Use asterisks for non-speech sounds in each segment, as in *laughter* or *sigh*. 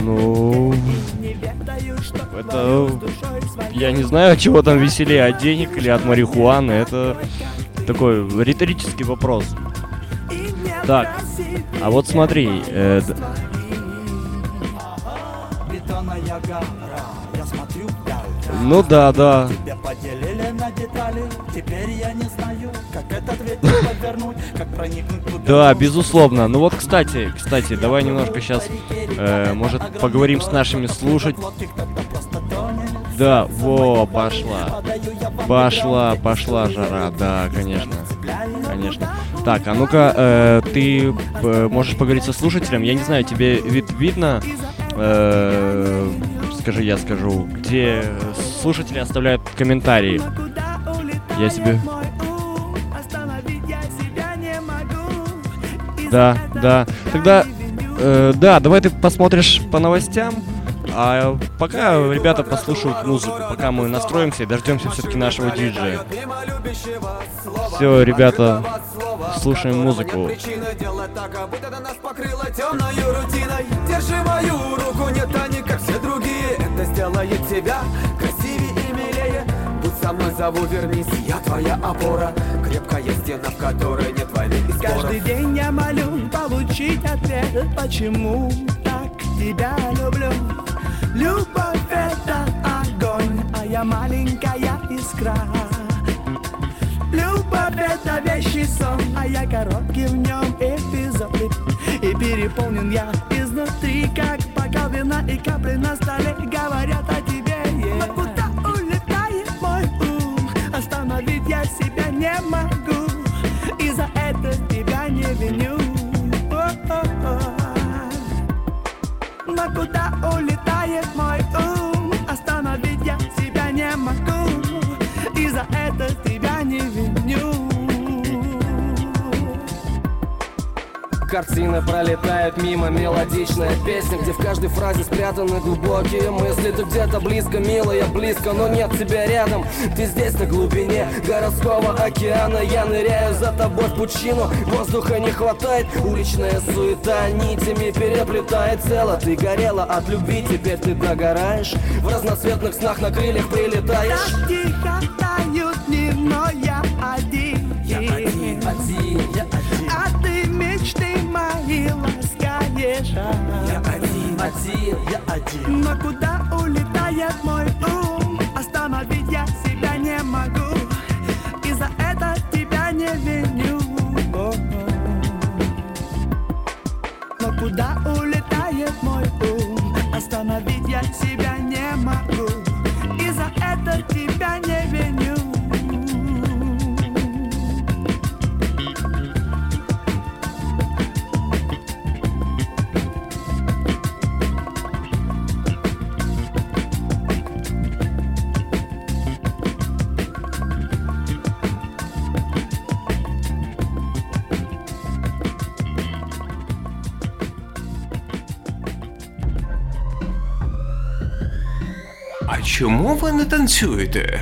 Ну, это, я не знаю, от чего там веселее, от денег или от марихуаны, это такой риторический вопрос. Так, а вот смотри, э, ну да, да. Да, безусловно. Ну вот, кстати, кстати, давай немножко сейчас, э, может, поговорим с нашими слушателями. Да, во, пошла. Пошла, пошла жара, да, конечно. Конечно. Так, а ну-ка, э, ты э, можешь поговорить со слушателем? Я не знаю, тебе вид видно? Э, скажи, я скажу, где слушатели оставляют комментарии. Я себе... Да, да. Тогда, э, да, давай ты посмотришь по новостям. А пока ребята послушают музыку, пока мы настроимся и дождемся все-таки нашего диджея. Все, ребята, слушаем музыку. Держи мою руку, нет, они как все другие. Это сделает тебя красивее и милее. Будь со мной, зову, вернись, я твоя опора. Крепкая стена, в которой нет войны и. Каждый день я молю получить ответ, почему так тебя люблю. Любовь это огонь, а я маленькая искра. Любовь это вещий сон, а я короткий в нем эпизод. И переполнен я изнутри, как бокал вина и капли на столе говорят о тебе. Yeah. Куда улетает мой ум? Остановить я себя не могу, и за это тебя не виню. Но куда улетает Картины пролетают мимо, мелодичная песня Где в каждой фразе спрятаны глубокие мысли. Ты где-то близко, милая, близко, но нет тебя рядом. Ты здесь на глубине городского океана. Я ныряю за тобой в пучину Воздуха не хватает, уличная суета Нитями переплетает цело Ты горела от любви, теперь ты догораешь. В разноцветных снах на крыльях прилетаешь. Так тихо тают один, я один. Но куда улетает чому ви не танцюєте?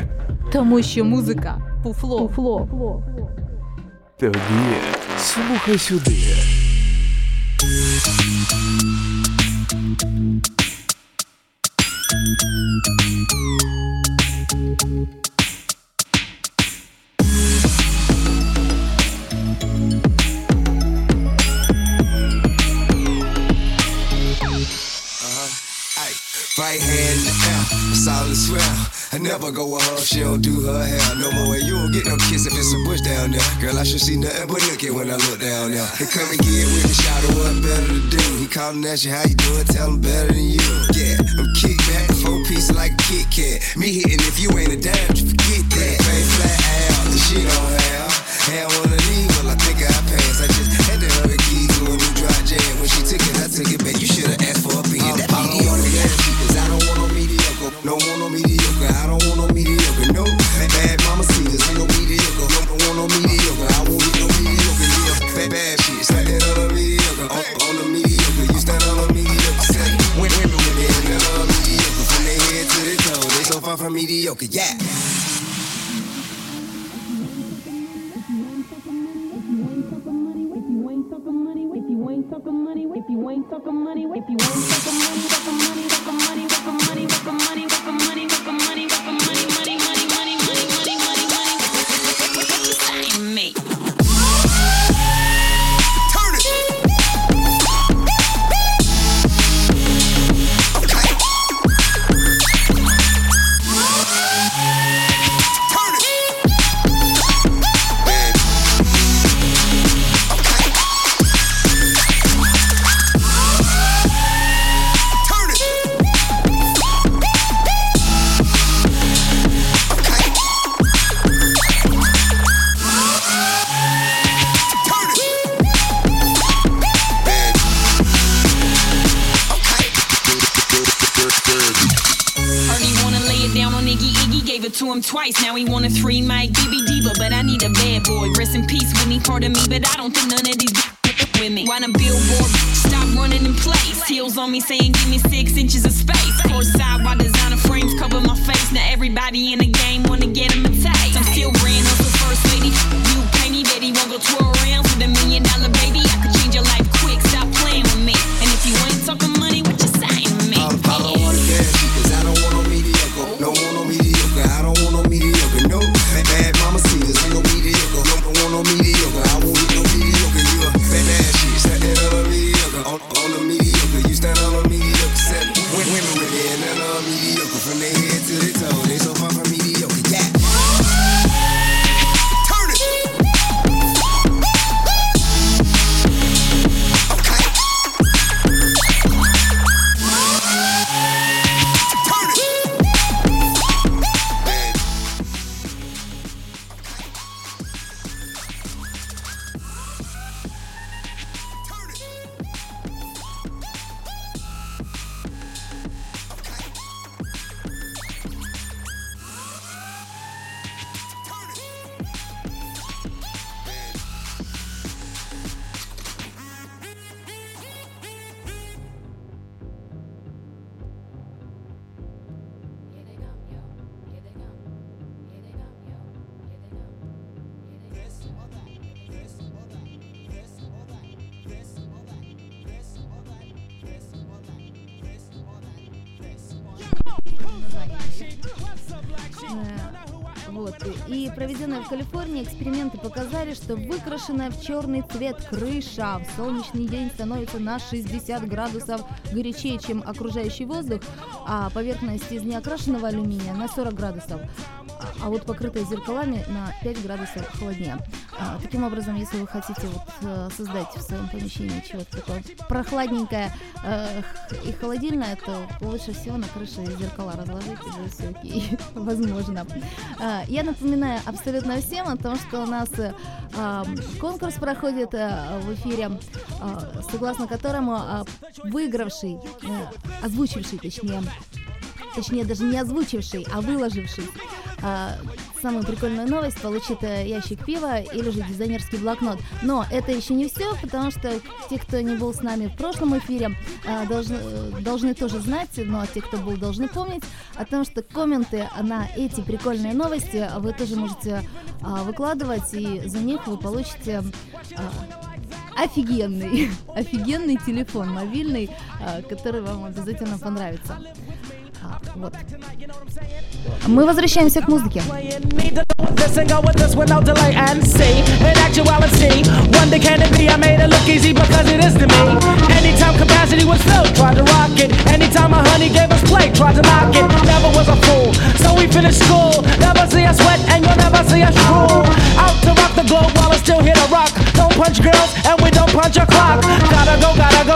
Тому що музика пуфло. пуфло. Тоді слухай сюди. I should see nothing but look at when I look down there. They come and get with me, shout out what better to do. He calling at you, how you doing? Tell him better than you. Yeah, I'm kick back, four pieces like a Kit Kat. Me hitting if you ain't twice. Now he want a three mic Gibby Diva, but I need a bad boy. Rest in peace, Whitney part of me, but I don't think none of these with me. Why the billboard stop running in place? Heels on me saying give me six inches of space. Course side while designer frames cover my face. Now everybody in the game wanna get him a taste. I'm still ran up the first lady. You pay me, Betty won't go twirl around with a million dollar baby. Калифорнии эксперименты показали, что выкрашенная в черный цвет крыша в солнечный день становится на 60 градусов горячее, чем окружающий воздух, а поверхность из неокрашенного алюминия на 40 градусов, а- вот покрытая зеркалами на 5 градусов холоднее. А, Таким образом, если вы хотите вот, э, создать в своем помещении чего-то такое прохладненькое э, и холодильное, то лучше всего на крыше зеркала разложить, и все окей. *laughs* Возможно. А, Я напоминаю абсолютно всем о том, что у нас э, конкурс проходит э, в эфире, а, согласно которому а, выигравший, э, озвучивший, точнее, точнее даже не озвучивший, а выложивший а, самую прикольную новость, получит э, ящик пива или же дизайнерский блокнот. Но это еще не все, потому что те, кто не был с нами в прошлом эфире, а, должны, э, должны тоже знать, но те, кто был, должны помнить о том, что комменты на эти прикольные новости вы тоже можете а, выкладывать, и за них вы получите а, офигенный, *laughs* офигенный телефон мобильный, а, который вам обязательно понравится. Вот. Мы возвращаемся к музыке.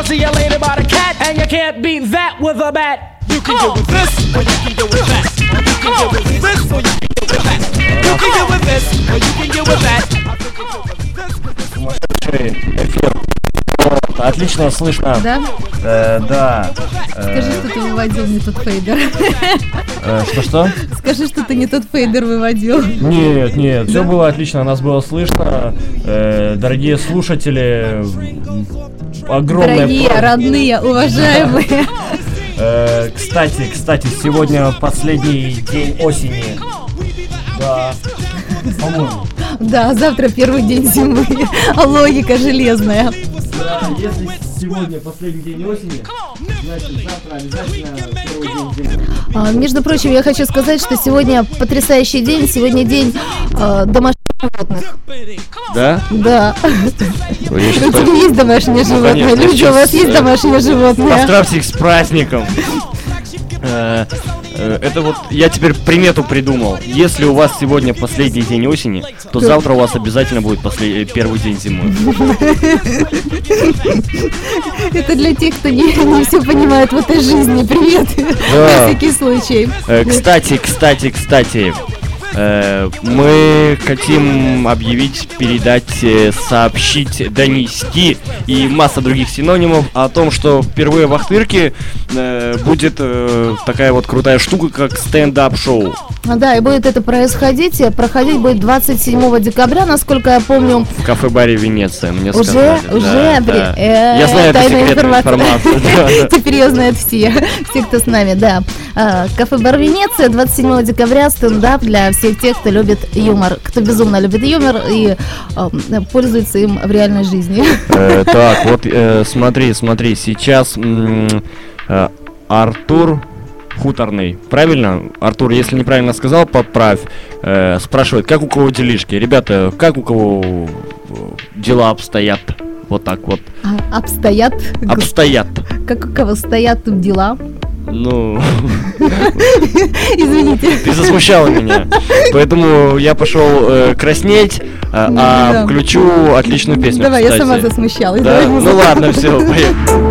to see you later by the cat, and you can't beat that with a bat. You can get with this, or you can get with that. You can get with this, or you can get with that. You can get with this, or you can get with that. Эфир. Вот, Отлично слышно. Да? Э, да. Скажи, что ты выводил не тот фейдер. Э, Что-что? Скажи, что ты не тот фейдер выводил. Нет, нет, все было отлично, нас было слышно. Э, дорогие слушатели, огромное... Дорогие, родные, уважаемые. Э, кстати, кстати, сегодня последний день осени. Да. По-моему. Да, завтра первый день зимы. Логика железная. Если сегодня последний день осени, значит завтра обязательно первый день зимы. А, между прочим, я хочу сказать, что сегодня потрясающий день. Сегодня день э, домашних животных. Да? Да. У тебя есть домашние животные? конечно, Люди, у вас есть э, домашние животные? Поздравьте их с праздником! Э, э, Это вот я теперь примету придумал. Если у вас сегодня последний день осени, то завтра у вас обязательно будет после- э, первый день зимы. Это для тех, кто не, не все понимает в этой жизни. Привет. Да. На всякий случай. Кстати, кстати, кстати, мы хотим объявить, передать, э, сообщить, донести и масса других синонимов о том, что впервые в Ахтырке э, будет э, такая вот крутая штука, как стендап-шоу. Да, и будет это происходить. э, Проходить будет 27 декабря, насколько я помню. В кафе-баре Венеция, мне Уже, сказали. уже, Да, при- да. э, Я знаю эту тайная секретную информацию. *laughs* Теперь ее знают все, *laughs* все, кто с нами, да. А, Кафе Бар Венеция, 27 декабря, стендап для всех тех, кто любит юмор, кто безумно любит юмор и э, пользуется им в реальной жизни. Э, Так, вот э, смотри, смотри, сейчас э, Артур Хуторный, правильно? Артур, если неправильно сказал, поправь. Э, Спрашивает, как у кого делишки? Ребята, как у кого дела обстоят? Вот так вот. А, Обстоят, Обстоят. как у кого стоят дела. Ну, *laughs* Извините. ты засмущала меня. Поэтому я пошел э, краснеть, а, а Да. включу отличную песню. Давай, я кстати. сама засмущалась. Да? Давай Ну ладно, все, поехали.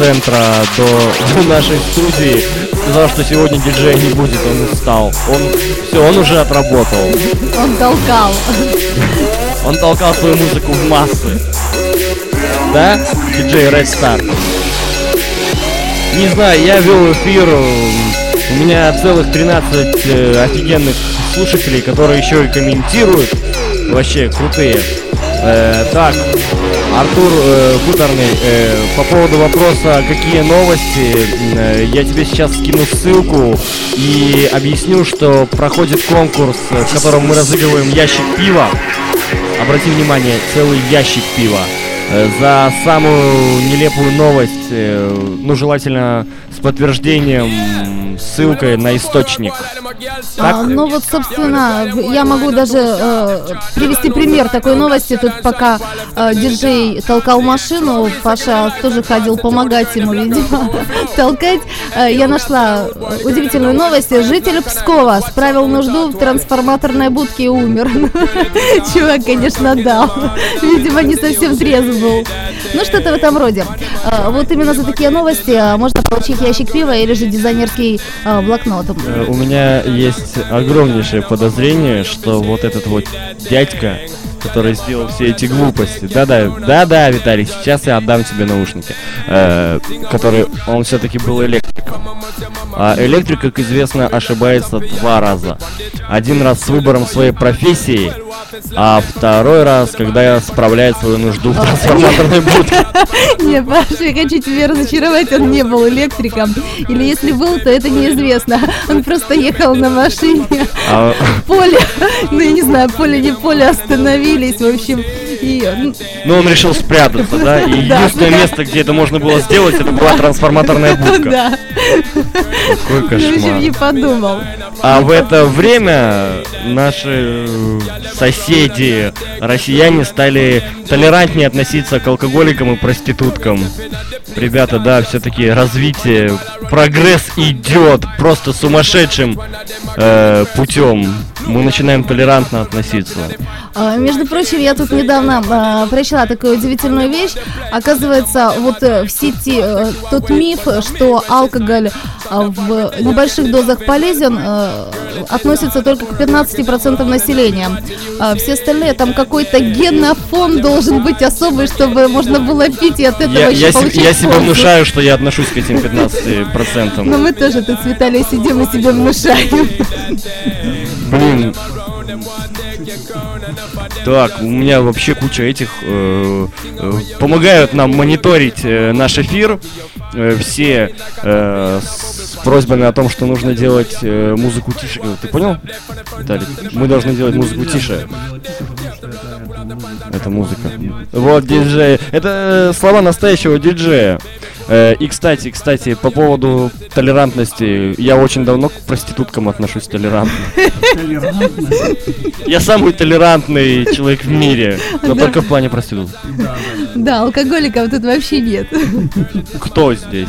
Центра до, до нашей студии, сказал, что сегодня диджея не будет, он устал. Он все, он уже отработал. Он толкал. Он толкал свою музыку в массы. Да? Диджей Red Star. Не знаю, я вел эфир. У меня целых 13 э, офигенных слушателей, которые еще и комментируют. Вообще крутые. Э, так, Артур э, Хуторный, э, по поводу вопроса, какие новости, э, я тебе сейчас скину ссылку и объясню, что проходит конкурс, в котором мы разыгрываем ящик пива. Обрати внимание, целый ящик пива. Э, За самую нелепую новость, э, ну желательно подтверждением, ссылкой на источник. А, ну вот, собственно, я могу даже э, привести пример такой новости. Тут пока э, диджей толкал машину, Паша тоже ходил помогать ему, видимо, *laughs* толкать. Э, я нашла э, удивительную новость. Житель Пскова справил нужду в трансформаторной будке и умер. *laughs* Чувак, конечно, дал. Видимо, не совсем трезв был. Ну, что-то в этом роде. Э, Вот именно за такие новости можно получить ящик пива или же дизайнерский э, блокнот. Э, У меня есть огромнейшее подозрение, что вот этот вот дядька, который сделал все эти глупости, да-да, да-да, Виталий, сейчас я отдам тебе наушники, э, который, он все-таки был электриком. А электрик, как известно, ошибается два раза. Один раз с выбором своей профессии, а второй раз, когда справляет свою нужду в трансформаторной будке. *laughs* Не, Паша, я хочу тебя разочаровать, он не был электриком. Или если был, то это неизвестно. Он просто ехал на машине. А, Поле, ну я не знаю, поле не поле, остановились, в общем. И, ну, ну, он решил спрятаться, да, и *laughs* единственное место, где это можно было сделать, это была трансформаторная будка. да, Какой ну, кошмар. не подумал. А в это время наши э, соседи, россияне, стали толерантнее относиться к алкоголикам и проституткам. Ребята, да, все-таки развитие, прогресс идет просто сумасшедшим э, путем. Мы начинаем толерантно относиться. А, Между прочим, я тут недавно а, прочла такую удивительную вещь. Оказывается, вот э, в сети э, тот миф, что алкоголь а, в небольших дозах полезен, э, относится только к 15% населения. А все остальные, там какой-то генофон должен быть особый, чтобы можно было пить и от этого Я, еще я, получить я себе внушаю, что я отношусь к этим 15%. Но мы тоже тут с Виталием сидим и себе внушаем. Блин. Так, у меня вообще куча этих э, э, помогают нам мониторить э, наш эфир. э, все э, с просьбами о том, что нужно делать э, музыку тише. Ты понял, Виталий? Мы должны делать музыку тише. Это музыка. Вот диджей. Это э, слова настоящего диджея. Э, И, кстати, кстати, по поводу толерантности, я очень давно к проституткам отношусь толерантно. Я самый толерантный человек в мире, но только в плане проституток. Да, алкоголиков тут вообще нет. Кто здесь?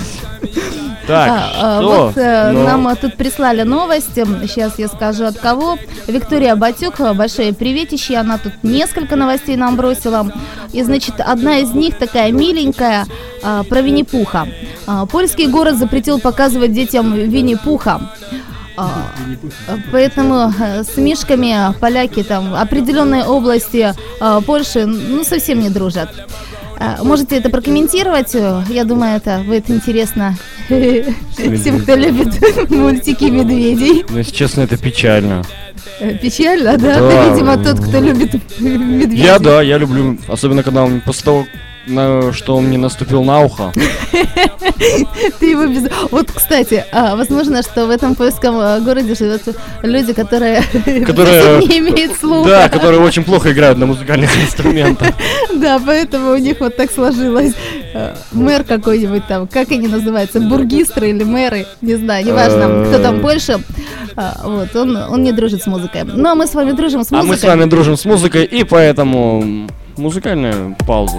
Так, А, что? Вот э, Ну, нам а, тут прислали новости. Сейчас я скажу от кого. Виктория Батюк, э, большое приветище. Она тут несколько новостей нам бросила. И, значит, одна из них такая миленькая про Винни-Пуха. Польский город запретил показывать детям Винни-Пуха. Поэтому э, с мишками поляки там определенные области Польши ну совсем не дружат. А, Можете это прокомментировать? Я думаю, это будет интересно всем, кто любит мультики медведей. ну, если честно, это печально. Э, Печально, да? Да. Ты, видимо, тот, кто любит медведей. Я, да, я люблю, особенно когда он после того, что он мне наступил на ухо. *laughs* Ты его без... Вот, кстати, а, возможно, что в этом польском э, городе живут люди, которые, *laughs* Которые- *laughs* не имеют слуха. Да, которые очень плохо играют на музыкальных инструментах. Да, поэтому у них вот так сложилось. Э, Мэр какой-нибудь там, как они называются, бургистры или мэры, не знаю, неважно, кто там Э. больше. А, Вот, он, он не дружит с музыкой. Ну, а мы с вами дружим с А музыкой. мы с вами дружим с музыкой, и поэтому музыкальная пауза.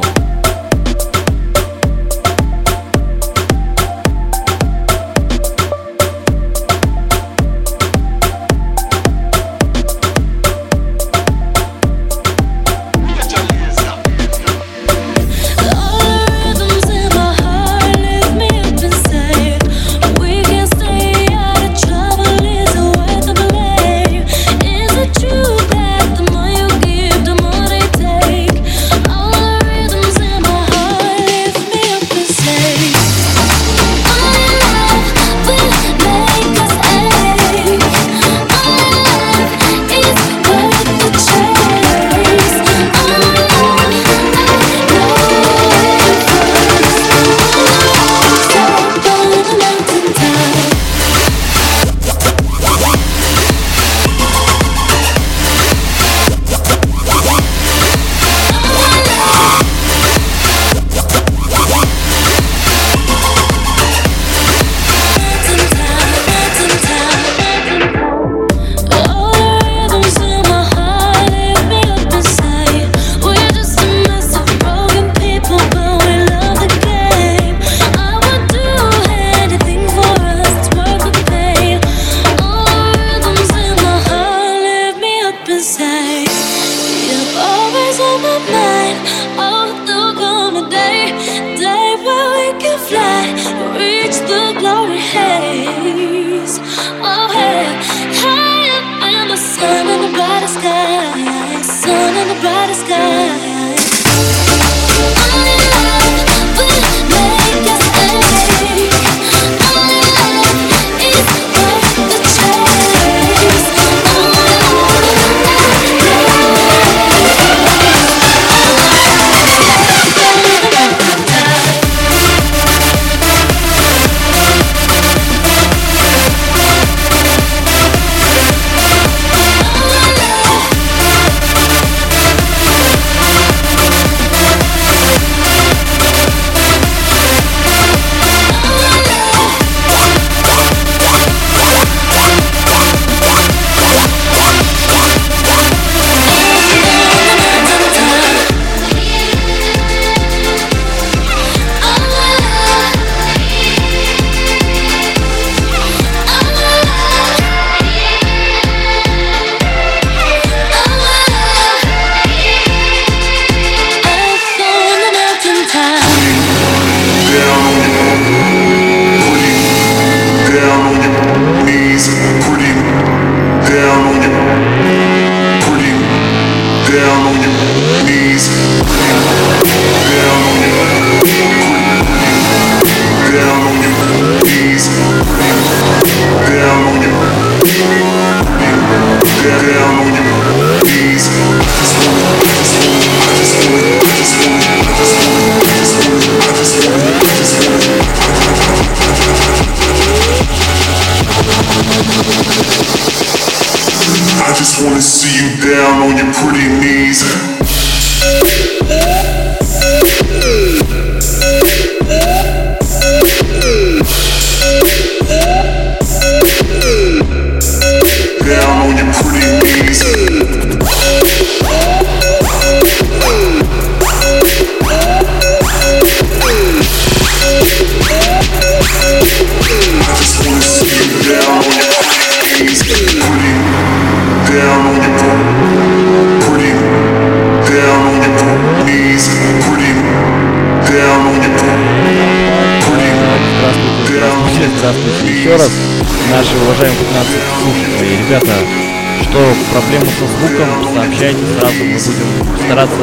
Сообщайте сразу, мы будем стараться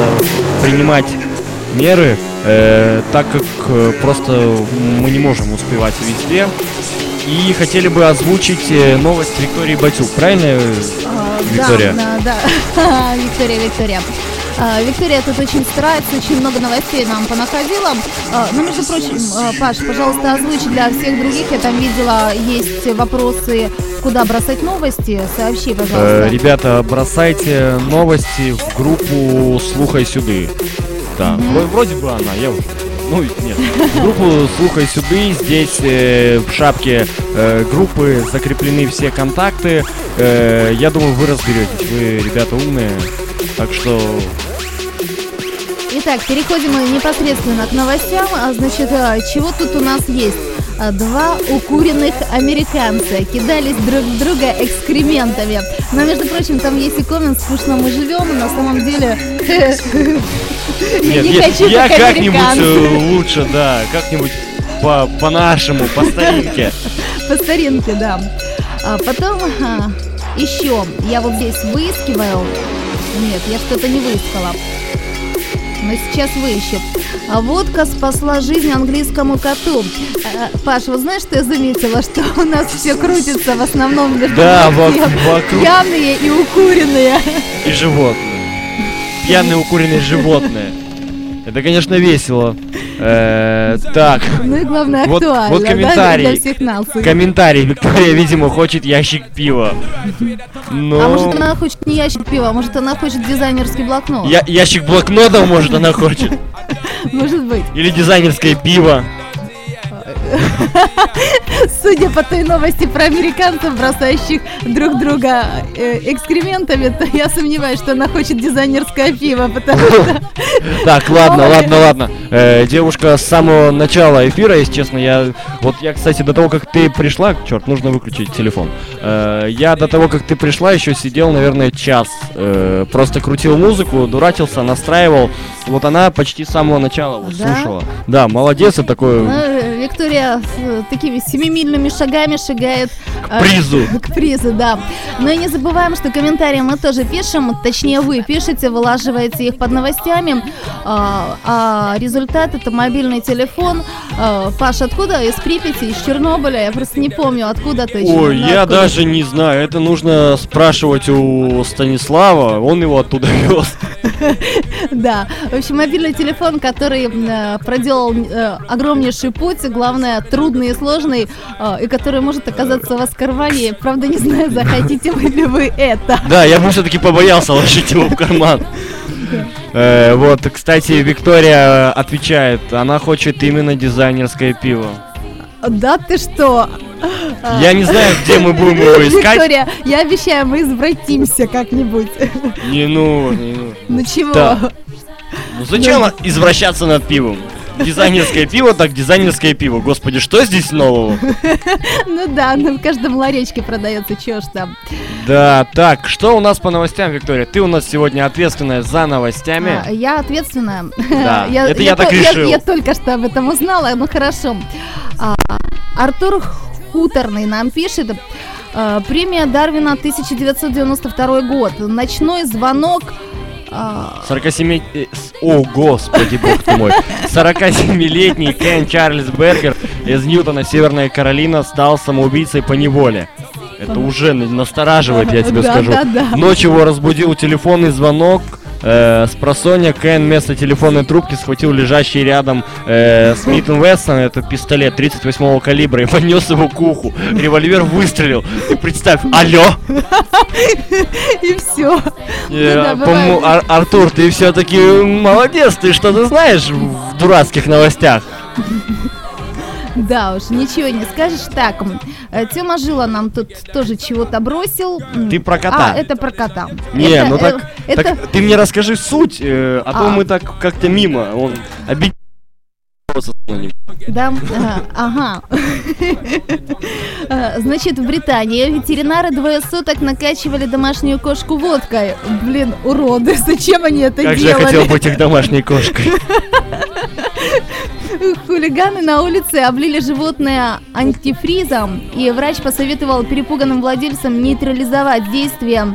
принимать меры, э, так как э, просто мы не можем успевать везде. И хотели бы озвучить э, новость Виктории Батюк, правильно, э, А, Виктория? Да, да, да. *laughs* Виктория, Виктория. А, Виктория тут очень старается, очень много новостей нам понаходила. А, Ну, между прочим, а, Паш, пожалуйста, озвучь для всех других. Я там видела, есть вопросы, куда бросать новости. Сообщи, Э, пожалуйста. ребята, бросайте новости в группу «Слухай сюды». Да, вро- вроде бы она, я уже... Ну, нет. Группу «Слухай сюды». Здесь э, в шапке э, группы закреплены все контакты. Э, я думаю, вы разберетесь. Вы, ребята, умные. Так что... Итак, переходим непосредственно к новостям. А, Значит, а, чего тут у нас есть? А, Два укуренных американца кидались друг в друга экскрементами. Но, между прочим, там есть и коммент «Скучно мы живем», на самом деле... Нет, *laughs* не я, хочу я как как-нибудь э, лучше, да, как-нибудь по- по-нашему, по старинке. *laughs* По старинке, да. А потом еще я вот здесь выискиваю. Нет, я что-то не выискала. Но сейчас выищу. А водка спасла жизнь английскому коту. А, Паш, вот знаешь, что я заметила? Что у нас все крутится в основном между Да, вокруг. Пьяные и укуренные. И животные. Пьяные укуренные животные. Это, конечно, весело. Э, так. Ну и главное, Вот- актуально. вот да, комментарий. для всех наций. Комментарий. Виктория, видимо, хочет ящик пива. Но... А может она хочет не ящик пива, а может она хочет дизайнерский блокнот. Я- ящик блокнотов, может, она хочет. Может быть. Или дизайнерское пиво. Судя по той новости про американцев, бросающих друг друга э, экскрементами, то я сомневаюсь, что она хочет дизайнерское пиво, потому что... *laughs* Так, ладно, ладно, ладно. Э, девушка с самого начала эфира, если честно, я... Вот я, кстати, до того, как ты пришла... Черт, нужно выключить телефон. Э, я до того, как ты пришла, еще сидел, наверное, час. Просто крутил музыку, дурачился, настраивал. Вот она почти с самого начала слушала. Да, молодец, и такой... Виктория с э, такими семимильными шагами шагает э, призу. *laughs* К призу, да. Но и не забываем, что комментарии мы тоже пишем, точнее вы пишете, вылаживаете их под новостями, а, а результат это мобильный телефон. А, Паш, откуда? Из Припяти, из Чернобыля? Я просто не помню, откуда точно. Ой, я откуда? даже не знаю. Это нужно спрашивать у Станислава. Он его оттуда *laughs* вез. *laughs* Да, в общем, мобильный телефон, который э, проделал огромнейший путь, главное, трудный и сложный, э, и который может оказаться у вас в кармане. Правда, не знаю, захотите вы ли вы это. Да, я бы все-таки побоялся ложить его в карман. Э, вот, кстати, Виктория отвечает, она хочет именно дизайнерское пиво. Да ты что? Я не знаю, где мы будем его искать. Виктория, я обещаю, мы извратимся как-нибудь. Не нужно, не нужно. Ну чего? Ну зачем извращаться над пивом? Дизайнерское пиво, так дизайнерское пиво. Господи, что здесь нового? Ну да, ну в каждом ларечке продается, чё ж там. Да, так, что у нас по новостям, Виктория? Ты у нас сегодня ответственная за новостями. А, Я ответственная. Да, *laughs* это я так решил. Я только что об этом узнала, ну хорошо. А, Артур Хуторный нам пишет. а, Премия Дарвина 1992 год. Ночной звонок. А, 47... э, О, господи, бог ты мой. 47-летний Кен Чарльз Бергер из Ньютона, Северная Каролина, стал самоубийцей по неволе. Это уже на- настораживает, я тебе скажу. Ночью его разбудил телефонный звонок Э, с просонья Кен вместо телефонной трубки схватил лежащий рядом э, Смит Вессон, это пистолет 38-го калибра, и поднес его к уху. Револьвер выстрелил. Ты представь, алло! *laughs* И все. Ар- Артур, ты все-таки молодец, ты что-то знаешь в дурацких новостях. Да уж, ничего не скажешь. Так, э, Тёма Жила нам тут тоже чего-то бросил. Ты про кота. А, это про кота. Не, Это, ну э, так, это... так ты мне расскажи суть, э, а, то А. мы так как-то мимо. Он обид... Да, ага, ага. *laughs* Э, Значит, в Британии ветеринары двое суток накачивали домашнюю кошку водкой. Блин, уроды, *laughs* зачем они это Как же я делали? хотел быть их домашней кошкой. *laughs* Хулиганы на улице облили животное антифризом, и врач посоветовал перепуганным владельцам нейтрализовать действие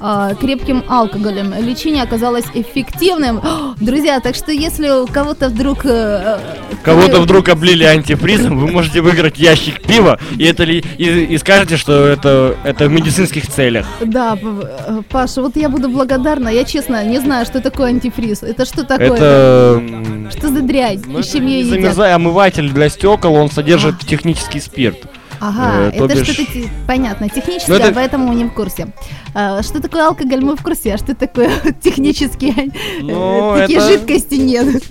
э, крепким алкоголем. Лечение оказалось эффективным. *gasps* Друзья, так что если у кого-то вдруг... э, э, Кого-то вдруг облили антифризом, вы можете выиграть ящик пива, и это ли и, и скажете, что это, это в медицинских целях. Да, э, Паша, вот я буду благодарна. Я честно не знаю, что такое антифриз. Это что такое? Это Что за дрянь? ну, ее едят? замерзай- омыватель для стекол, он содержит технический спирт. Ага, Э, то это бишь- что-то те- понятно, технически, Ну, это- а поэтому мы не в курсе. А, что такое алкоголь, мы в курсе, а что такое *laughs* технически Ну, э, такие это- жидкости нет.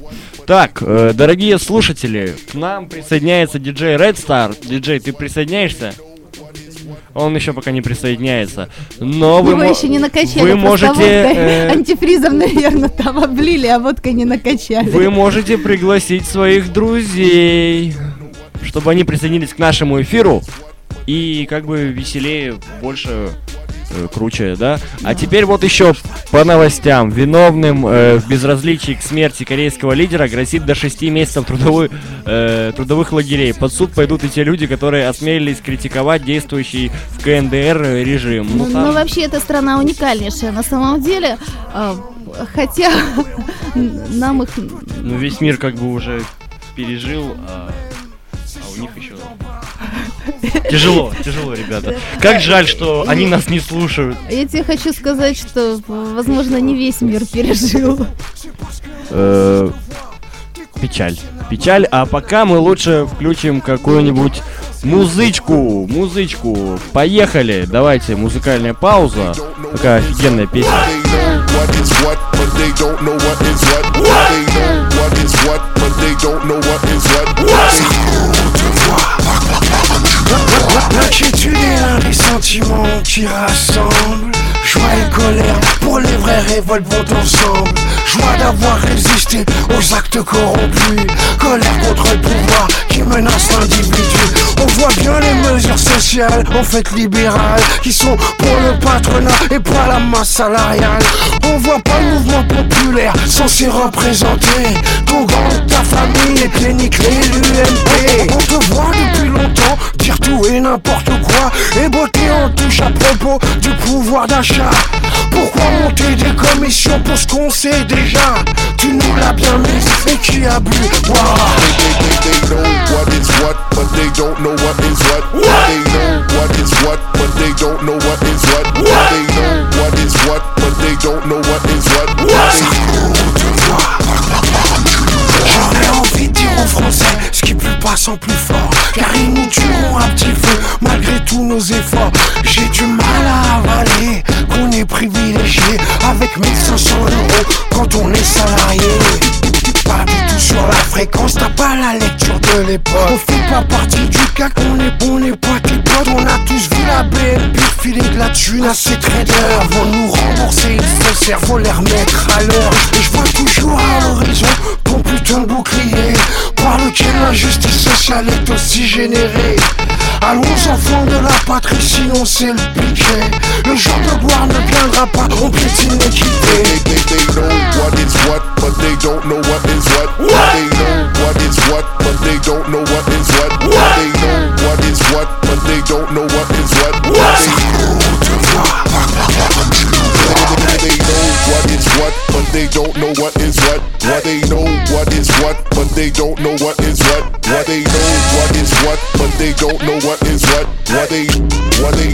Так, э, дорогие слушатели, к нам присоединяется диджей Red Star. Диджей, ты присоединяешься? Он еще пока не присоединяется. Но вы, Его мо- еще не накачали, вы можете, э, *laughs* антифризом, наверное, там облили, а водкой не накачали. Вы можете пригласить своих друзей, чтобы они присоединились к нашему эфиру и как бы веселее, больше э, круче, да? А теперь вот еще по новостям. Виновным э, в безразличии к смерти корейского лидера грозит до 6 месяцев трудовой, э, трудовых лагерей. Под суд пойдут и те люди, которые осмелились критиковать действующий в КНДР режим. Ну, Ну, там- ну, вообще, эта страна уникальнейшая на самом деле. а, хотя *laughs* нам их... Ну, весь мир как бы уже пережил, а у них еще... *laughs* Тяжело, тяжело, ребята. Как жаль, что они нас не слушают. Я тебе хочу сказать, что, возможно, не весь мир пережил. Э, Печаль. Печаль, а пока мы лучше включим какую-нибудь музычку, музычку. Поехали, давайте, музыкальная пауза. Такая офигенная песня. what is what, but they don't know what is what. They know what is what, but they don't know what is what. L'inquiétude et l'un des sentiments qui rassemblent Joie et colère, pour les vraies révoltes vont ensemble Joie d'avoir résisté aux actes corrompus. Colère contre le pouvoir qui menace l'individu. On voit bien les mesures sociales, en fait libérales Qui sont pour le patronat et pas la masse salariale. On voit pas le mouvement populaire censé représenter. Ton gang, ta famille et puis niquer l'UMP On te voit depuis longtemps dire tout et n'importe quoi. Et botter en touche à propos du pouvoir d'achat. Pourquoi monter des commissions pour ce qu'on sait déjà Tu nous l'as bien mis et qui a bu Wow. They, they, they know what is what, but they don't know what is what. They know what is what, but they don't know what is what. They know what is what, but they don't know what is what. J'aurais envie de Français ce qui plus passe en plus fort. Car ils nous tueront à petit feu malgré tous nos efforts. J'ai du mal à avaler qu'on est privilégié Avec 1500 euros quand on est salarié pas du tout sur la fréquence, t'as pas la lecture de l'époque. On fait pas partie du CAC, on est, on est pas tes potes On a tous vu la BNP filer de la thune à ces traders. Vont nous rembourser, il faut cerveau les remettre à l'heure. Et je vois toujours à l'horizon ton putain de bouclier Par lequel la justice sociale est aussi générée Allons enfants de la patrie, sinon c'est le budget Le jour de gloire ne viendra pas, on piétine l'équité They, they, they know what is what, but they don't know what is what. They know what is what, but they don't know what is what. They know what is what, but they don't know what is what. They, they know what is what, but they don't know what is what. What they know what is what, but they don't know what is what. What they know what is what, but they don't know what is what. What they, what they,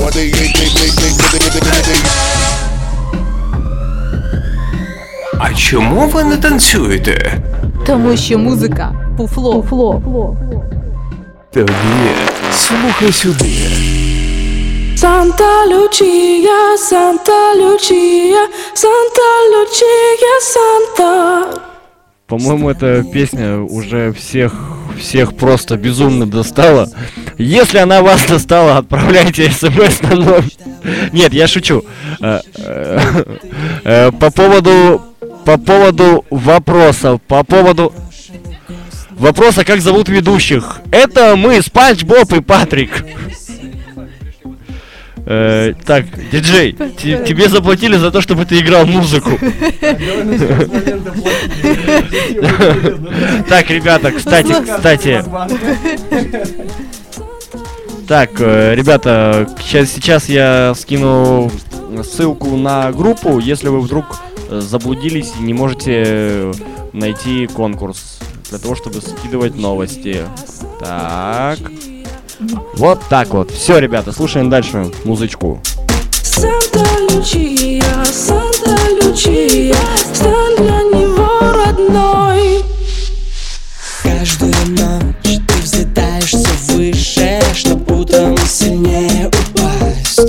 what they, they, they, they, they, they, they, they. they, they, they. А чому ви не танцюєте? Тому що музика пуфло. пуфло. Тоді слухай сюди. Санта Лючия, Санта Лючия, Санта Лючия, Санта. По-моему, эта песня уже всех, всех просто безумно достала. Если она вас достала, отправляйте смс на номер. Нет, я шучу. Э, э, э, По поводу, по поводу вопросов, по поводу вопроса, как зовут ведущих. Это мы, Спанч Боб и Патрик. Э, так, диджей, те- тебе заплатили за то, чтобы ты играл музыку. *laughs* Так, ребята, кстати, кстати. Так, э, ребята, сейчас, я скину ссылку на группу, если вы вдруг заблудились и не можете найти конкурс для того, чтобы скидывать новости. Так. Вот так вот. Все, ребята, слушаем дальше музычку. Стань для него родной. Каждую ночь ты взлетаешься выше, чтоб утром сильнее упасть.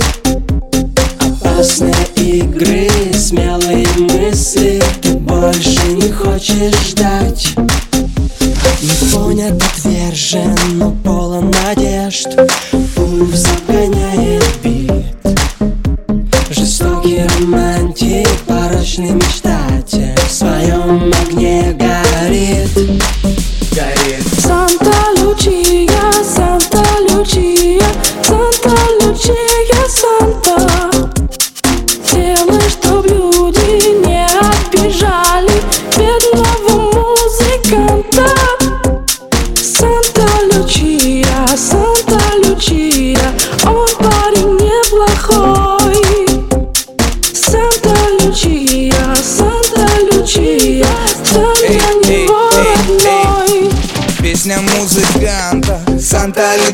Опасные игры, смелые мысли, ты больше не хочешь ждать. Не понят, отвержен, но полон надежд. Пульс обгоняет бит. Жестокий романтик, порочный мечтатель В своем огне горит Горит Санта Лючия,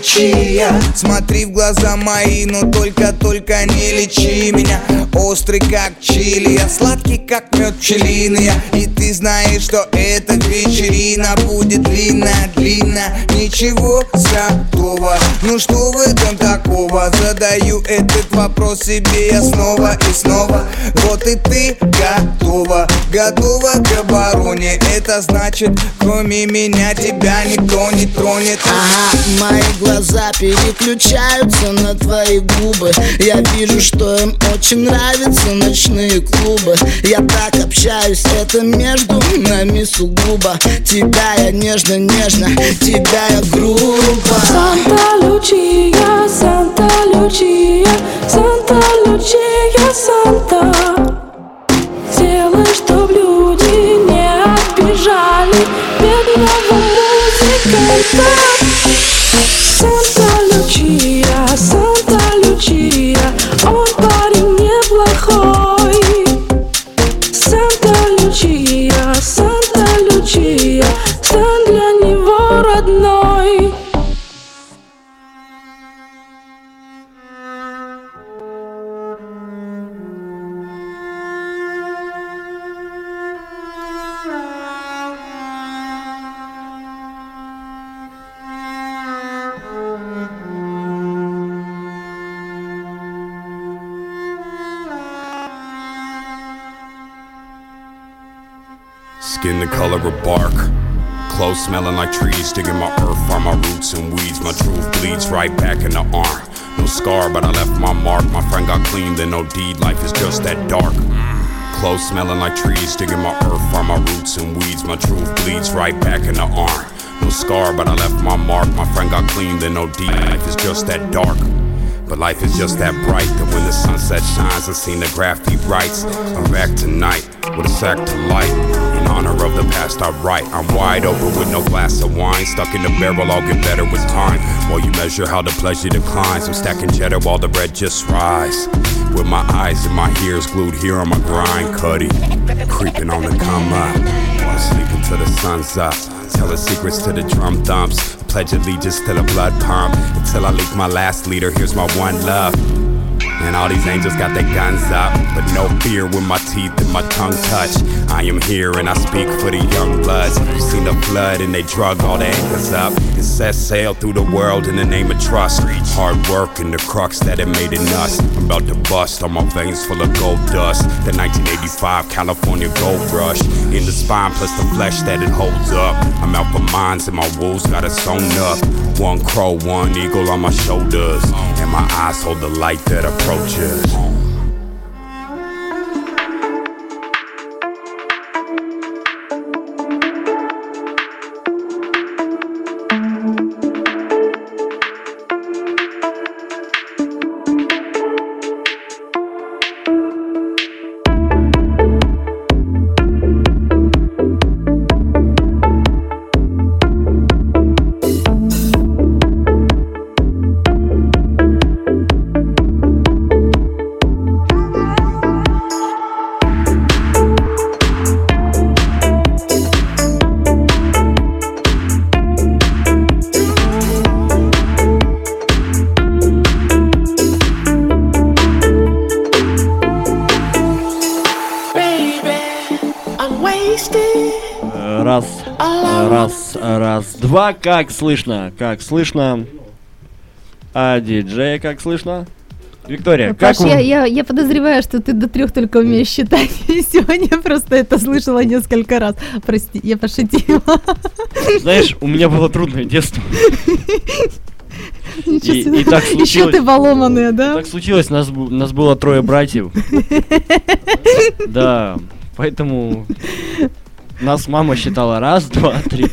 Лючия Смотри в глаза мои, но только-только не лечи меня. Острый как чили, я сладкий как мед пчелиный. Я. И ты знаешь, что эта вечерина будет длинная-длинная Ничего святого, ну что в этом такого? Задаю этот вопрос себе я снова и снова. Вот и ты готова, готова к обороне. Это значит, кроме меня тебя никто не тронет. Ага, мои глаза переключаются на твои губы. Я вижу, что им очень нравятся ночные клубы. Я так общаюсь, это между нами сугубо. Тебя я нежно-нежно, тебя я грубо. Санта Лючия, Санта Лючия, Санта Лючия, Санта. Сделай, чтоб люди не обижали. Бедного музыканта. Skin the color of bark. Clothes smelling like trees, digging my earth, find my roots and weeds. My truth bleeds right back in the arm. No scar, but I left my mark. My friend got clean, then no deed. Life is just that dark. Clothes smelling like trees, digging my earth, find my roots and weeds. My truth bleeds right back in the arm. No scar, but I left my mark. My friend got clean, then no deed. Life is just that dark. But life is just that bright that when the sunset shines, I've seen the graffiti writes. I'm back tonight with a sack to light. Honor of the past, I write. I'm wide open with no glass of wine. Stuck in the barrel, I'll get better with time. While you measure how the pleasure declines, I'm stacking cheddar while the bread just rise. With my eyes and my ears glued here on my grind, cutty. Creeping on the come up. While sleeping till the sun's up. Telling secrets to the drum thumps. Pledge allegiance to the blood pump. Until I leak my last leader, here's my one love. And all these angels got their guns up, but no fear when my teeth and my tongue touch. I am here and I speak for the young bloods who seen the flood and they drug all the anchors up and set sail through the world in the name of trust. Hard work and the crux that it made in us. I'm about to bust on my veins full of gold dust. The 1985 California gold rush in the spine plus the flesh that it holds up. I'm out for mines and my wolves got it sewn up. One crow, one eagle on my shoulders, and my eyes hold the light that approaches. Как слышно? Как слышно? А диджея как слышно? Виктория, как Паш, вы- я, я, я подозреваю, что ты до трех только умеешь считать. *laughs* И сегодня просто это слышала несколько раз. Прости, я пошутила. Знаешь, у меня было трудное детство. И- и так Еще случилось. ты поломанная, да? Так случилось, нас, нас было трое братьев. *laughs* Да, поэтому нас мама считала раз, два, три.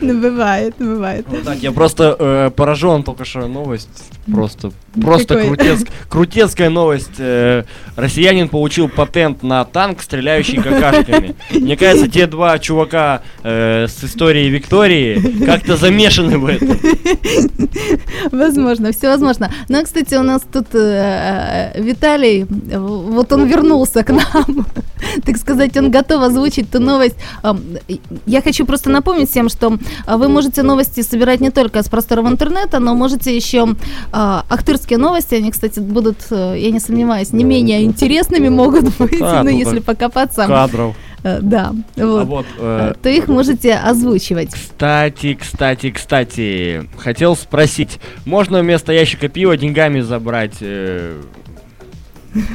Ну, бывает, бывает. Вот так, я просто э, поражен только что новость. Просто, просто крутец- крутецкая новость. Э, россиянин получил патент на танк, стреляющий какашками. Мне кажется, те два чувака э, с историей Виктории как-то замешаны в этом. Возможно, все возможно. Ну, а, кстати, у нас тут э, Виталий, вот он вернулся к нам. *laughs* Так сказать, он готов озвучить ту новость. Ам, и- Я хочу просто напомнить всем, что а, вы можете новости собирать не только с просторов интернета, но можете еще а, ахтырские новости, они, кстати, будут, э, я не сомневаюсь, не менее интересными могут быть, Да, ну, если покопаться. Кадров. Э, Да, А вот. вот, э, Э, То их можете озвучивать. Кстати, кстати, кстати, хотел спросить, можно вместо ящика пива деньгами забрать? э,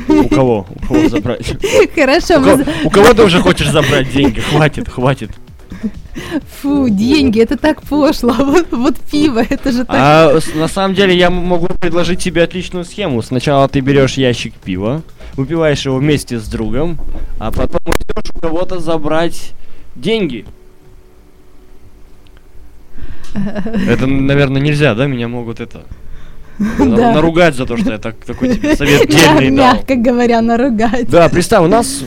У кого? У кого забрать? Хорошо, У кого, ты уже хочешь забрать деньги? Хватит, хватит. Фу, деньги, это так пошло. Вот, вот пиво, это же так. А на самом деле я могу предложить тебе отличную схему. Сначала ты берешь ящик пива, выпиваешь его вместе с другом, а потом идешь у кого-то забрать деньги. Это, наверное, нельзя, да? Меня могут это Да. наругать за то, что я так, такой тебе совет *laughs* дельный дал. Мягко говоря, наругать. Да, представь, у нас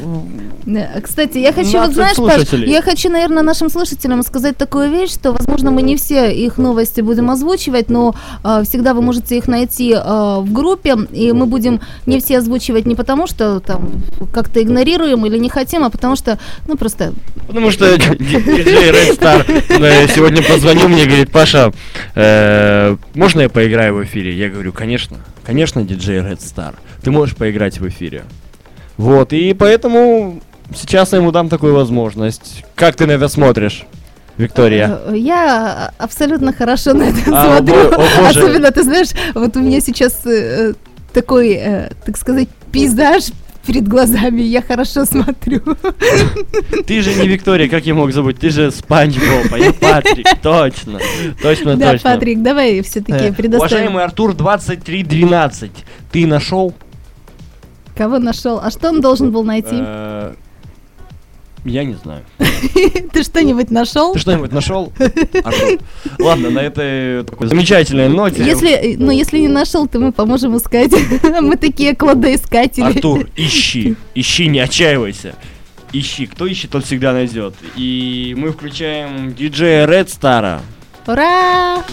Кстати, я хочу, вот 17 знаешь, Паш, я хочу, наверное, нашим слушателям сказать такую вещь, что, возможно, мы не все их новости будем озвучивать, но а, всегда вы можете их найти а, в группе, и мы будем не все озвучивать не потому, что там как-то игнорируем или не хотим, а потому что, ну, просто Потому что ди- диджей Red Star э, сегодня позвонил мне и говорит, Паша, э, можно я поиграю в эфире? Я говорю, конечно, конечно, диджей Red Star, ты можешь поиграть в эфире. Вот, и поэтому сейчас я ему дам такую возможность. Как ты на это смотришь, Виктория? э, я абсолютно хорошо на это А, о смотрю. бо- о боже. Особенно, ты знаешь, вот у меня сейчас э, такой, э, так сказать, пейзаж перед глазами, я хорошо смотрю. Ты же не Виктория, как я мог забыть? Ты же Спанч Боб, а я Патрик, *laughs* точно, точно, Да, точно. Патрик, давай все-таки Э, предоставим. Уважаемый Артур 2312, ты нашел? Кого нашел? А что он должен был найти? Я не знаю. *laughs* Ты что-нибудь нашел? Ты что-нибудь нашел? Артур? Ладно, на этой такой замечательной ноте. Если, ну, если не нашел, то мы поможем искать. *laughs* Мы такие кладоискатели. Артур, ищи, ищи, не отчаивайся. Ищи, кто ищет, тот всегда найдет. И мы включаем диджея Red Star. Ура!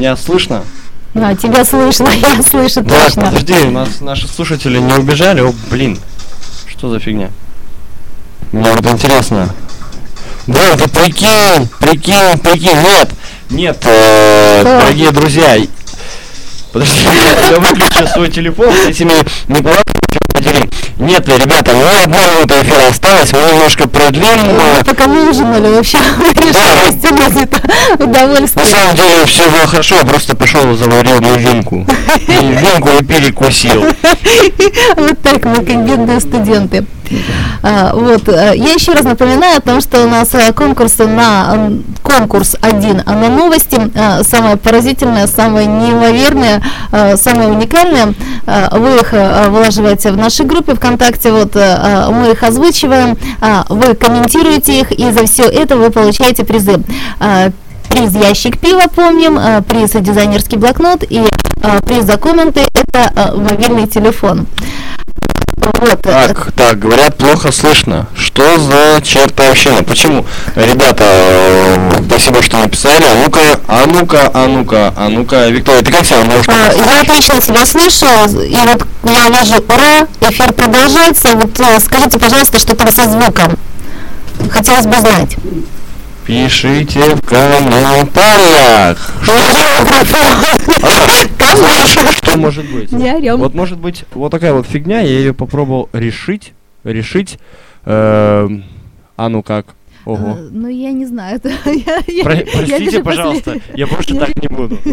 Меня слышно? А, тебя слышно, *laughs* я слышу Да, точно. подожди, у нас наши слушатели не убежали. О, блин. Что за фигня? Мне вот интересно. Да, ты прикинь, прикинь, прикинь, нет, нет, э, дорогие друзья, подожди, *laughs* я выключу свой телефон с этими неполадками, подери. Нет, ребята, ну одна минута эфира осталось, мы немножко продлим. э, Пока мы ужинали, вообще *laughs* решилось у нас это На удовольствие. самом деле все было хорошо, я просто пришел и заварил. И *laughs* винку и перекусил. *laughs* Вот так мы, как бедные студенты. А, вот, э, я еще раз напоминаю о том, что у нас э, конкурсы на конкурс один а на новости, э, самое поразительное, самое неимоверное, самое уникальное. Вы их выложиваете в нашей группе ВКонтакте, вот мы их озвучиваем, а, вы комментируете их, и за все это вы получаете призы. Приз ящик пива, помним, приз дизайнерский блокнот и приз за комменты это мобильный телефон. Вот. Так, так, говорят, плохо слышно. Что за чертовщина? Почему? Ребята, э, спасибо, что написали. А ну-ка, а ну-ка, а ну-ка, а ну-ка, Виктория, ты как себя можешь? А, Я отлично тебя слышу, и вот я вижу, ура, эфир продолжается. Вот э, скажите, пожалуйста, что там со звуком. Хотелось бы знать. Пишите в комментариях. Что может быть? Не орём. Вот может быть вот такая вот фигня, я ее попробовал решить, решить. эм, А ну как? Ого. Э, Ну, я не знаю. это *laughs* я- я- Про- я Простите, вижу пожалуйста, после- я больше так не буду. *laughs*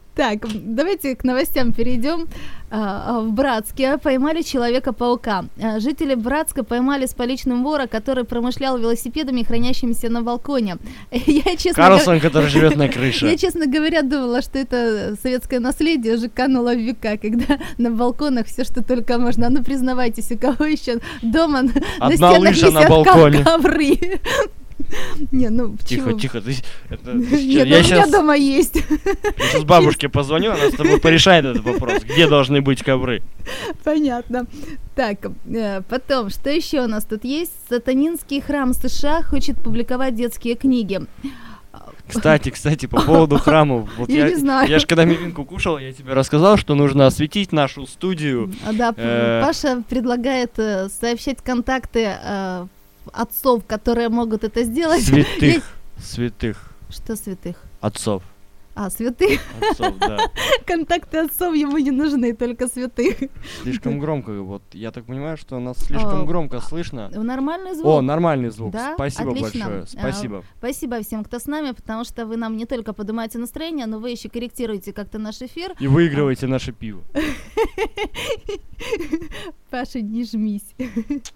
*laughs* Так, давайте к новостям перейдем. А, а, В Братске поймали Человека-паука. А, Жители Братска поймали с поличным вора, который промышлял велосипедами, хранящимися на балконе. *laughs* Я, честно Карлсон, говоря- который живет на *laughs* крыше. Я, честно говоря, думала, что это советское наследие уже кануло в века, когда на балконах все, что только можно. Ну, признавайтесь, у кого еще дома на- на Одна стенах лыжа на балконе. ковры. Не, ну Тихо, тихо, ты, это, *laughs* Нет, я у меня дома есть. сейчас бабушке позвоню, она с тобой порешает этот вопрос, где должны быть ковры. Понятно. Так, э, потом, что еще у нас тут есть? Сатанинский храм США хочет публиковать детские книги. Кстати, кстати, по поводу храмов. Вот *laughs* Я не знаю. Я же когда мивинку кушал, я тебе рассказал, что нужно осветить нашу студию. А, Да, Э, Паша предлагает э, сообщать контакты э, отцов, которые могут это сделать. Святых, святых Я- Что святых? отцов. А, святых. Отцов, да. *laughs* Контакты отцов ему не нужны, только святых. Слишком *laughs* громко, вот я так понимаю, что нас слишком А, громко слышно. Нормальный звук. О, нормальный звук. Да? Спасибо Отлично. большое. А, Спасибо. Спасибо всем, кто с нами, потому что вы нам не только поднимаете настроение, но вы еще корректируете как-то наш эфир. И выигрывайте наше пиво. *laughs* Паша, не жмись.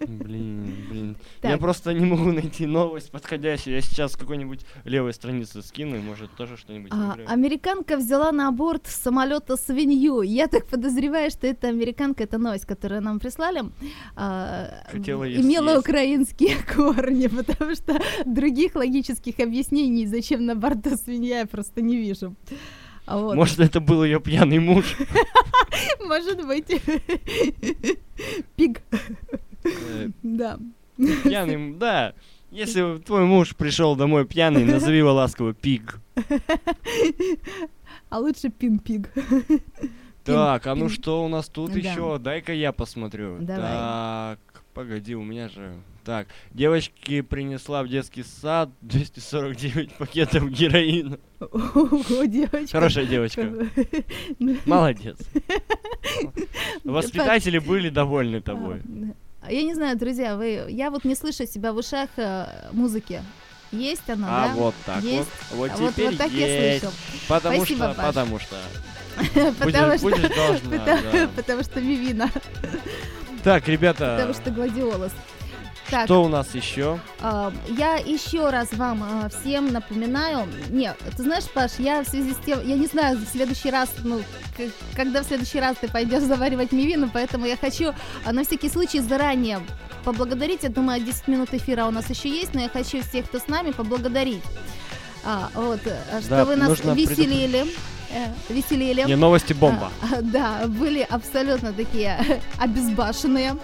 Блин, блин. Так. Я просто не могу найти новость подходящую. Я сейчас какой-нибудь левой страницы скину, и может тоже что-нибудь А, американка взяла на борт самолета свинью. Я так подозреваю, что это американка, это новость, которую нам прислали. а, Хотела имела съесть. украинские *laughs* корни, потому что других логических объяснений, зачем на борту свинья, я просто не вижу. А вот. Может, это был ее пьяный муж. *laughs* Может быть. *laughs* Пиг. Э, Да. Пьяный, *laughs* да. Если твой муж пришел домой пьяный, назови его ласково пиг. А лучше пин-пиг. Так, а ну что у нас тут еще? Дай-ка я посмотрю. Так, погоди, у меня же... Так, девочки принесла в детский сад *laughs* 249 пакетов героина. Ого, девочка. Хорошая девочка. *laughs* Молодец. *laughs* Воспитатели были довольны тобой. А Я не знаю, друзья, вы, я вот не слышу себя в ушах э, музыки. Есть она, А да? вот так Есть? вот. Вот А вот- теперь вот так я есть. слышу. Потому Спасибо, что, Паш. потому что. Потому что, потому что Мивина, Так, ребята, потому что Гладиолус. Так, что у нас еще? а, я еще раз вам а, всем напоминаю. Нет, ты знаешь, Паш, я в связи с тем, я не знаю, в следующий раз, ну, к- когда в следующий раз ты пойдешь заваривать Мивину, поэтому я хочу а, на всякий случай заранее поблагодарить. Я думаю, 10 минут эфира у нас еще есть, но я хочу всех, кто с нами, поблагодарить. А, вот, э, что Да, вы нас веселили. э, веселили. Не, новости бомба. А, *laughs* Да, были абсолютно такие *laughs* обезбашенные,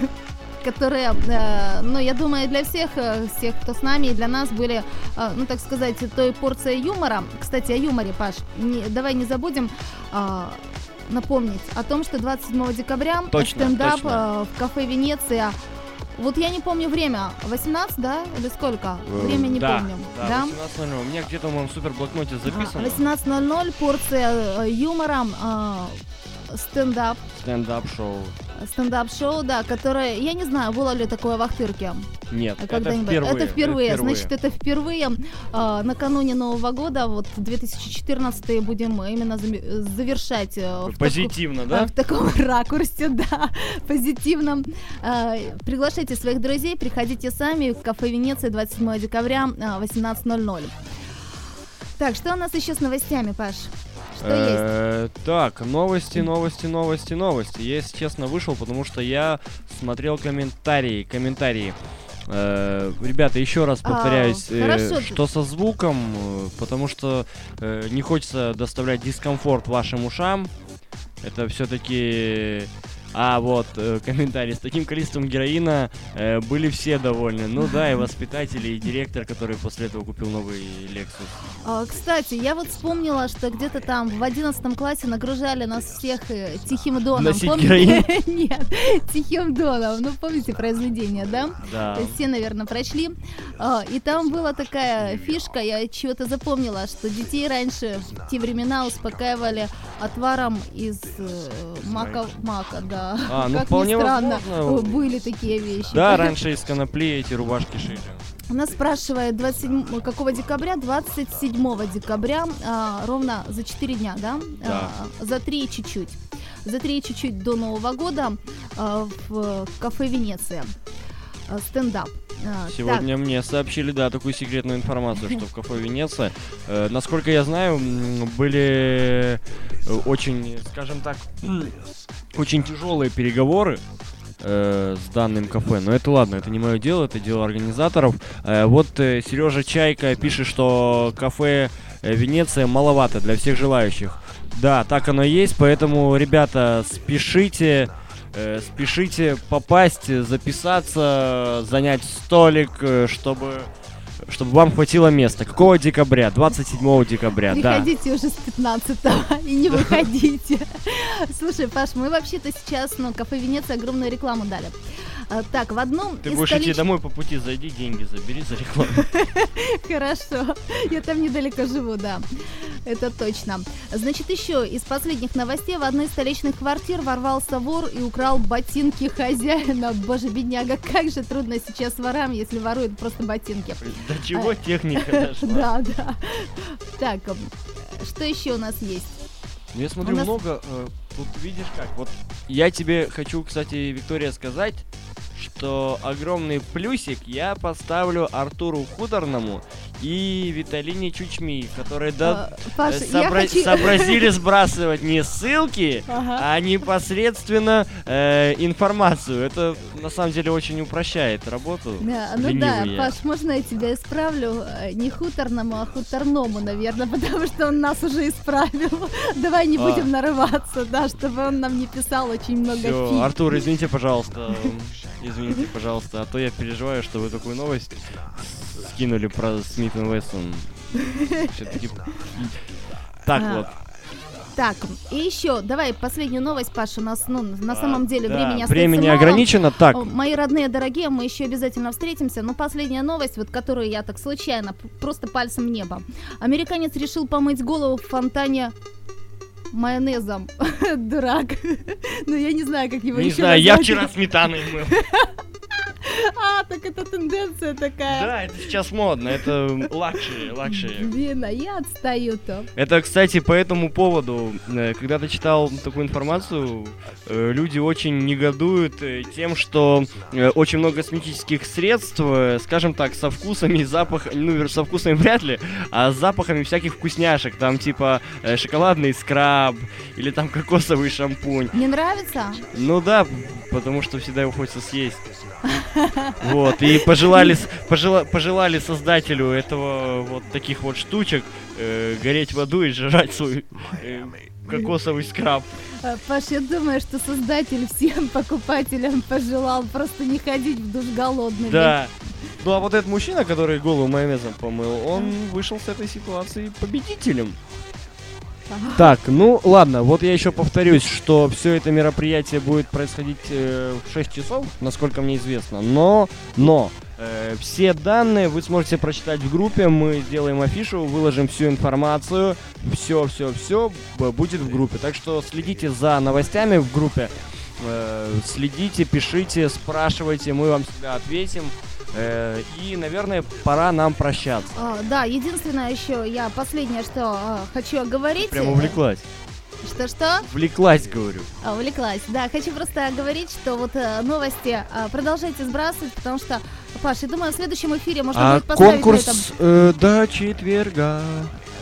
*laughs* которые, э, ну, я думаю, для всех, э, всех, кто с нами, и для нас были, э, ну, так сказать, той порцией юмора. Кстати, о юморе, Паш, не- давай не забудем напомнить о том, что 27 декабря Точно, стендап точно. э, в кафе «Венеция». Вот я не помню время, 18, да, или сколько? Э, Время не да, помню. Да, 18.00. У меня где-то в моем супер блокноте записано. 18.00, порция э, юмора, э, стендап, Стендап-шоу. стендап-шоу, да, которое, я не знаю, было ли такое в Ахтырке Нет, это когда-нибудь. впервые. Это впервые, значит, это впервые. э, накануне Нового года, вот 2014 будем именно завершать э, в таку- Позитивно, э, да? *laughs* в таком ракурсе, *laughs* да, позитивном. Э, Приглашайте своих друзей, приходите сами в кафе Венеция 27 декабря э, 18.00. Так, что у нас еще с новостями, Паш? Что есть? Э, Так, новости, новости, новости, новости. Я, если честно, вышел, потому что я смотрел комментарии, комментарии. Э, ребята, еще раз А, повторяюсь, э, что со звуком, э, потому что э, не хочется доставлять дискомфорт вашим ушам. Это все-таки... А вот э, комментарий. С таким количеством героина э, были все довольны. Ну да, и воспитатели, и директор, который после этого купил новый Lexus. А, Кстати, я вот вспомнила, что где-то там в 11 классе нагружали нас всех э, Тихим Доном. Носить Помните? *laughs* Нет, Тихим Доном. Ну, помните произведение, да? Да. Все, наверное, прочли. А, И там была такая фишка, я чего-то запомнила, что детей раньше в те времена успокаивали отваром из э, мака, мака, да. А, ну, как вполне ни странно, возможно. были такие вещи. Да, раньше из конопли эти рубашки шили. Нас спрашивает 27, какого декабря? 27 декабря, а, ровно за 4 дня, да? Да. А, за 3 чуть-чуть. За 3 чуть-чуть до Нового года а, в кафе Венеция. А, Стендап. А, Сегодня мне сообщили, да, такую секретную информацию, что в кафе Венеция, э, насколько я знаю, были э, очень, скажем так, очень тяжелые переговоры э, с данным кафе. Но это ладно, это не мое дело, это дело организаторов. Э, вот Сережа Чайка пишет, что кафе э, Венеция маловато для всех желающих. Да, так оно и есть, поэтому, ребята, спешите, э, спешите попасть, записаться, занять столик, э, чтобы, чтобы вам хватило места. Какого декабря? 27 декабря, да. Приходите уже с 15 и не выходите. Слушай, Паш, мы вообще-то сейчас, ну, кафе Венеция огромную рекламу дали. А, Так, в одном Ты из будешь идти столич- домой по пути, зайди, деньги забери за рекламу. *laughs* Хорошо, я там недалеко живу, да, это точно. Значит, еще из последних новостей в одной из столичных квартир ворвался вор и украл ботинки хозяина. *laughs* Боже, бедняга, как же трудно сейчас ворам, если воруют просто ботинки. До чего А, техника *laughs* дошла? Да, да. Так, м, что еще у нас есть? Ну, Я смотрю, нас- много э, Тут видишь как, вот я тебе хочу, кстати, Виктория, сказать, что огромный плюсик я поставлю Артуру Худорному и Виталине Чучми, которые да, А, Паш, э, я собра- хочу- сообразили *laughs* сбрасывать не ссылки, Ага. а непосредственно э, информацию. Это на самом деле очень упрощает работу. Да, ну да, ленивые. Паш, можно я тебя исправлю? Э, Не хуторному, а хуторному, наверное, *laughs* потому что он нас уже исправил. *laughs* Давай не А. будем нарываться, да, чтобы он нам не писал очень много Всё, фиг. Артур, извините, пожалуйста. Извините, пожалуйста, а то я переживаю, что вы такую новость скинули про Смит Вессон. Все-таки. Так А, вот. Так, и еще, давай последнюю новость, Паша, у нас, ну, на самом деле да, времени остается времени мало. ограничено, так. Мои родные, дорогие, мы еще обязательно встретимся, но последняя новость, вот которую я так случайно, просто пальцем в небо. Американец решил помыть голову в фонтане майонезом. *laughs* Дурак. *laughs* Ну, я не знаю, как его Не еще знаю, я назвать. вчера сметаной мыл. *laughs* А, так это тенденция такая. Да, это сейчас модно, это luxury, luxury. Блин, а я отстаю-то. Это, кстати, по этому поводу, э, когда ты читал такую информацию, э, люди очень негодуют э, тем, что очень много косметических средств, скажем так, со вкусами и запахами, ну, со вкусами вряд ли, а с запахами всяких вкусняшек, там типа шоколадный скраб или там кокосовый шампунь. Не нравится? Ну да, потому что всегда его хочется съесть. *laughs* Вот, и пожелали, пожела- пожелали создателю этого вот таких вот штучек э, гореть в аду и жрать свой э, кокосовый скраб. А, Паш, я думаю, что создатель всем покупателям пожелал просто не ходить в душ голодными. Да. Ну а вот этот мужчина, который голову майонезом помыл, он вышел с этой ситуации победителем. Так, ну ладно, вот я еще повторюсь, что все это мероприятие будет происходить э, в 6 часов, насколько мне известно. Но, но, э, все данные вы сможете прочитать в группе, мы сделаем афишу, выложим всю информацию, все, все, все будет в группе. Так что следите за новостями в группе, э, следите, пишите, спрашивайте, мы вам всегда ответим. Э, и, наверное, пора нам прощаться. А, да, единственное еще, я последнее, что а, хочу оговорить. Прямо э, увлеклась. Что-что? Влеклась, говорю. А, увлеклась. Да, хочу просто говорить, что вот э, новости а, продолжайте сбрасывать, потому что, Паш, я думаю, в следующем эфире можно А будет поставить конкурс этом- э, до четверга.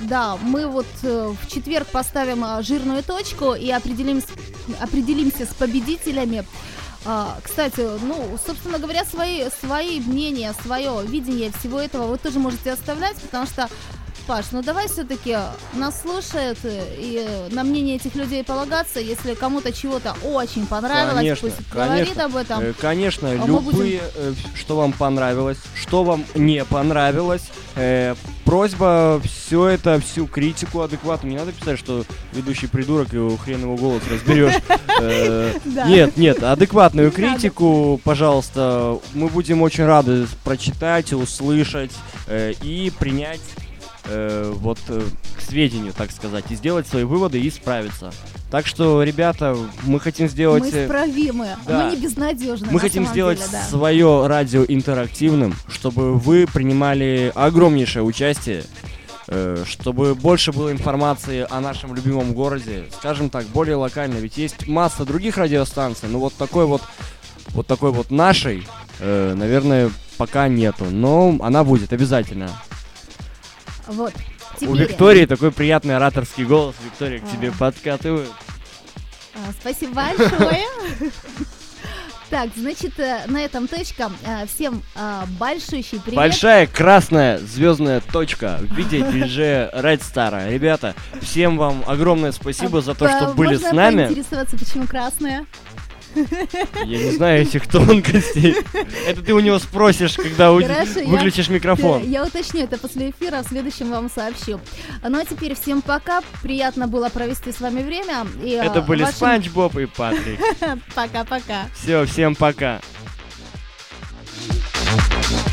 Да, мы вот э, в четверг поставим а, жирную точку и определим, с- определимся с победителями. А, кстати, ну, собственно говоря, свои, свои мнения, свое видение всего этого вы тоже можете оставлять, потому что, Паш, ну давай все-таки нас слушает э, и на мнение этих людей полагаться, если кому-то чего-то очень понравилось, Конечно, пусть говорит конечно. об этом. Э, Конечно, А любые, э, что вам понравилось, что вам не понравилось. э, просьба все это, всю критику адекватно. Не надо писать, что ведущий придурок и хрен его голос разберешь. *laughs* Э. Нет, нет, адекватную критику, пожалуйста. Мы будем очень рады прочитать, услышать э, и принять э, вот э, к сведению, так сказать, и сделать свои выводы и справиться. Так что, ребята, мы хотим сделать... Мы э, исправимы, да. мы не безнадежны. мы хотим сделать деле, да. свое радио интерактивным, чтобы вы принимали огромнейшее участие, э, чтобы больше было информации о нашем любимом городе, скажем так, более локально. Ведь есть масса других радиостанций, но вот такой вот, вот такой вот нашей, э, наверное, пока нету. Но она будет обязательно. Вот. У Теперь, Виктории такой приятный ораторский голос. Виктория к А. тебе подкатывает. А, Спасибо большое. *laughs* Так, значит, э, на этом точка. Э, Всем а, большущий привет. Большая красная звездная точка в виде *laughs* диджея Red Star. Ребята, всем вам огромное спасибо за то, что были можно с нами. поинтересоваться, почему красная? Я не знаю этих тонкостей. Это ты у него спросишь, когда у- Хорошо, я- выключишь микрофон. Я уточню это после эфира, в следующем вам сообщу. Ну а теперь всем пока. Приятно было провести с вами время. И, а, Это были вашим- Спанч Боб и Патрик. *laughs* Пока-пока. Все, всем пока. А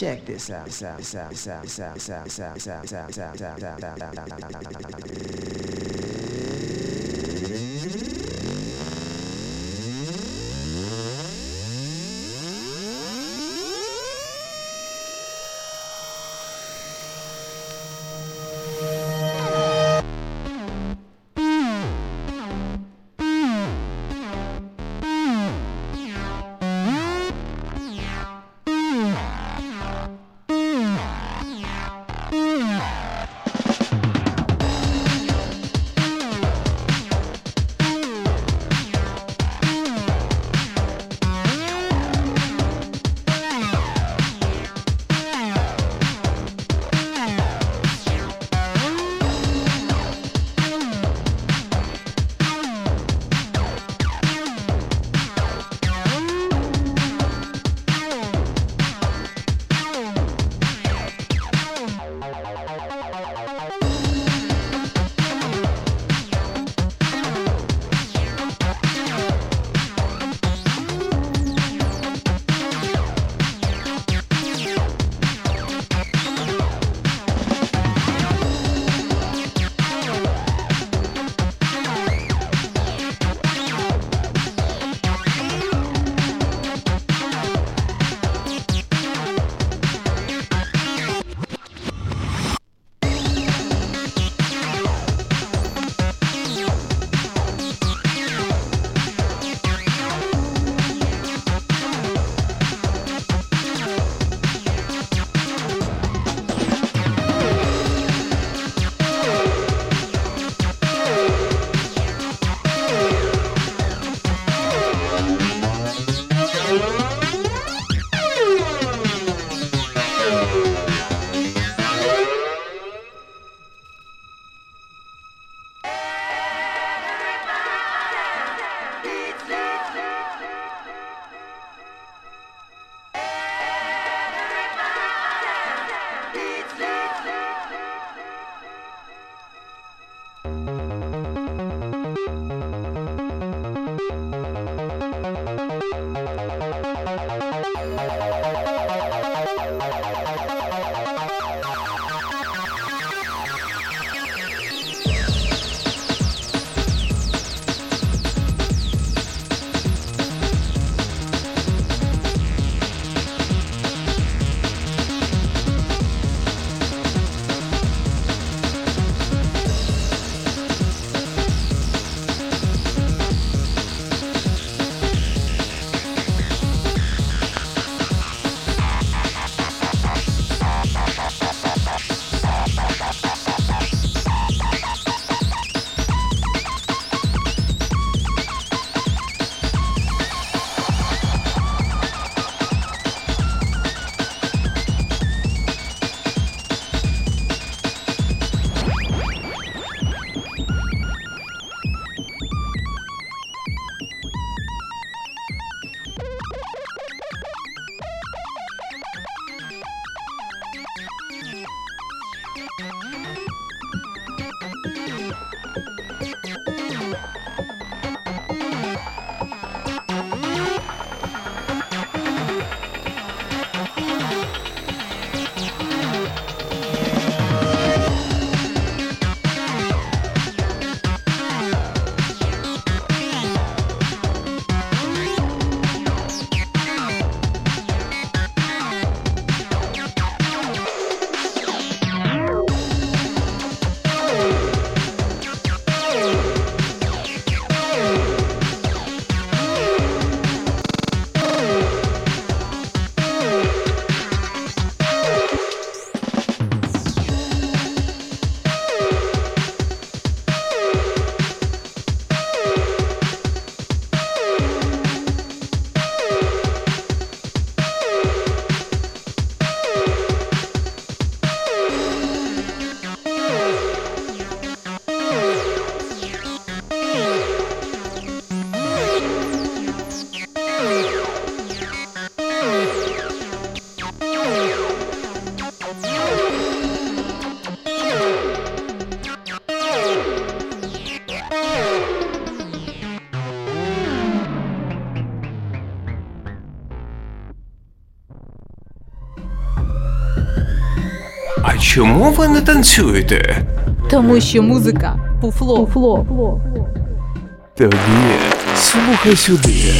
Check this out. Чому ви не танцюєте? Тому що музика пуфло. Фло. Тоді слухай сюди.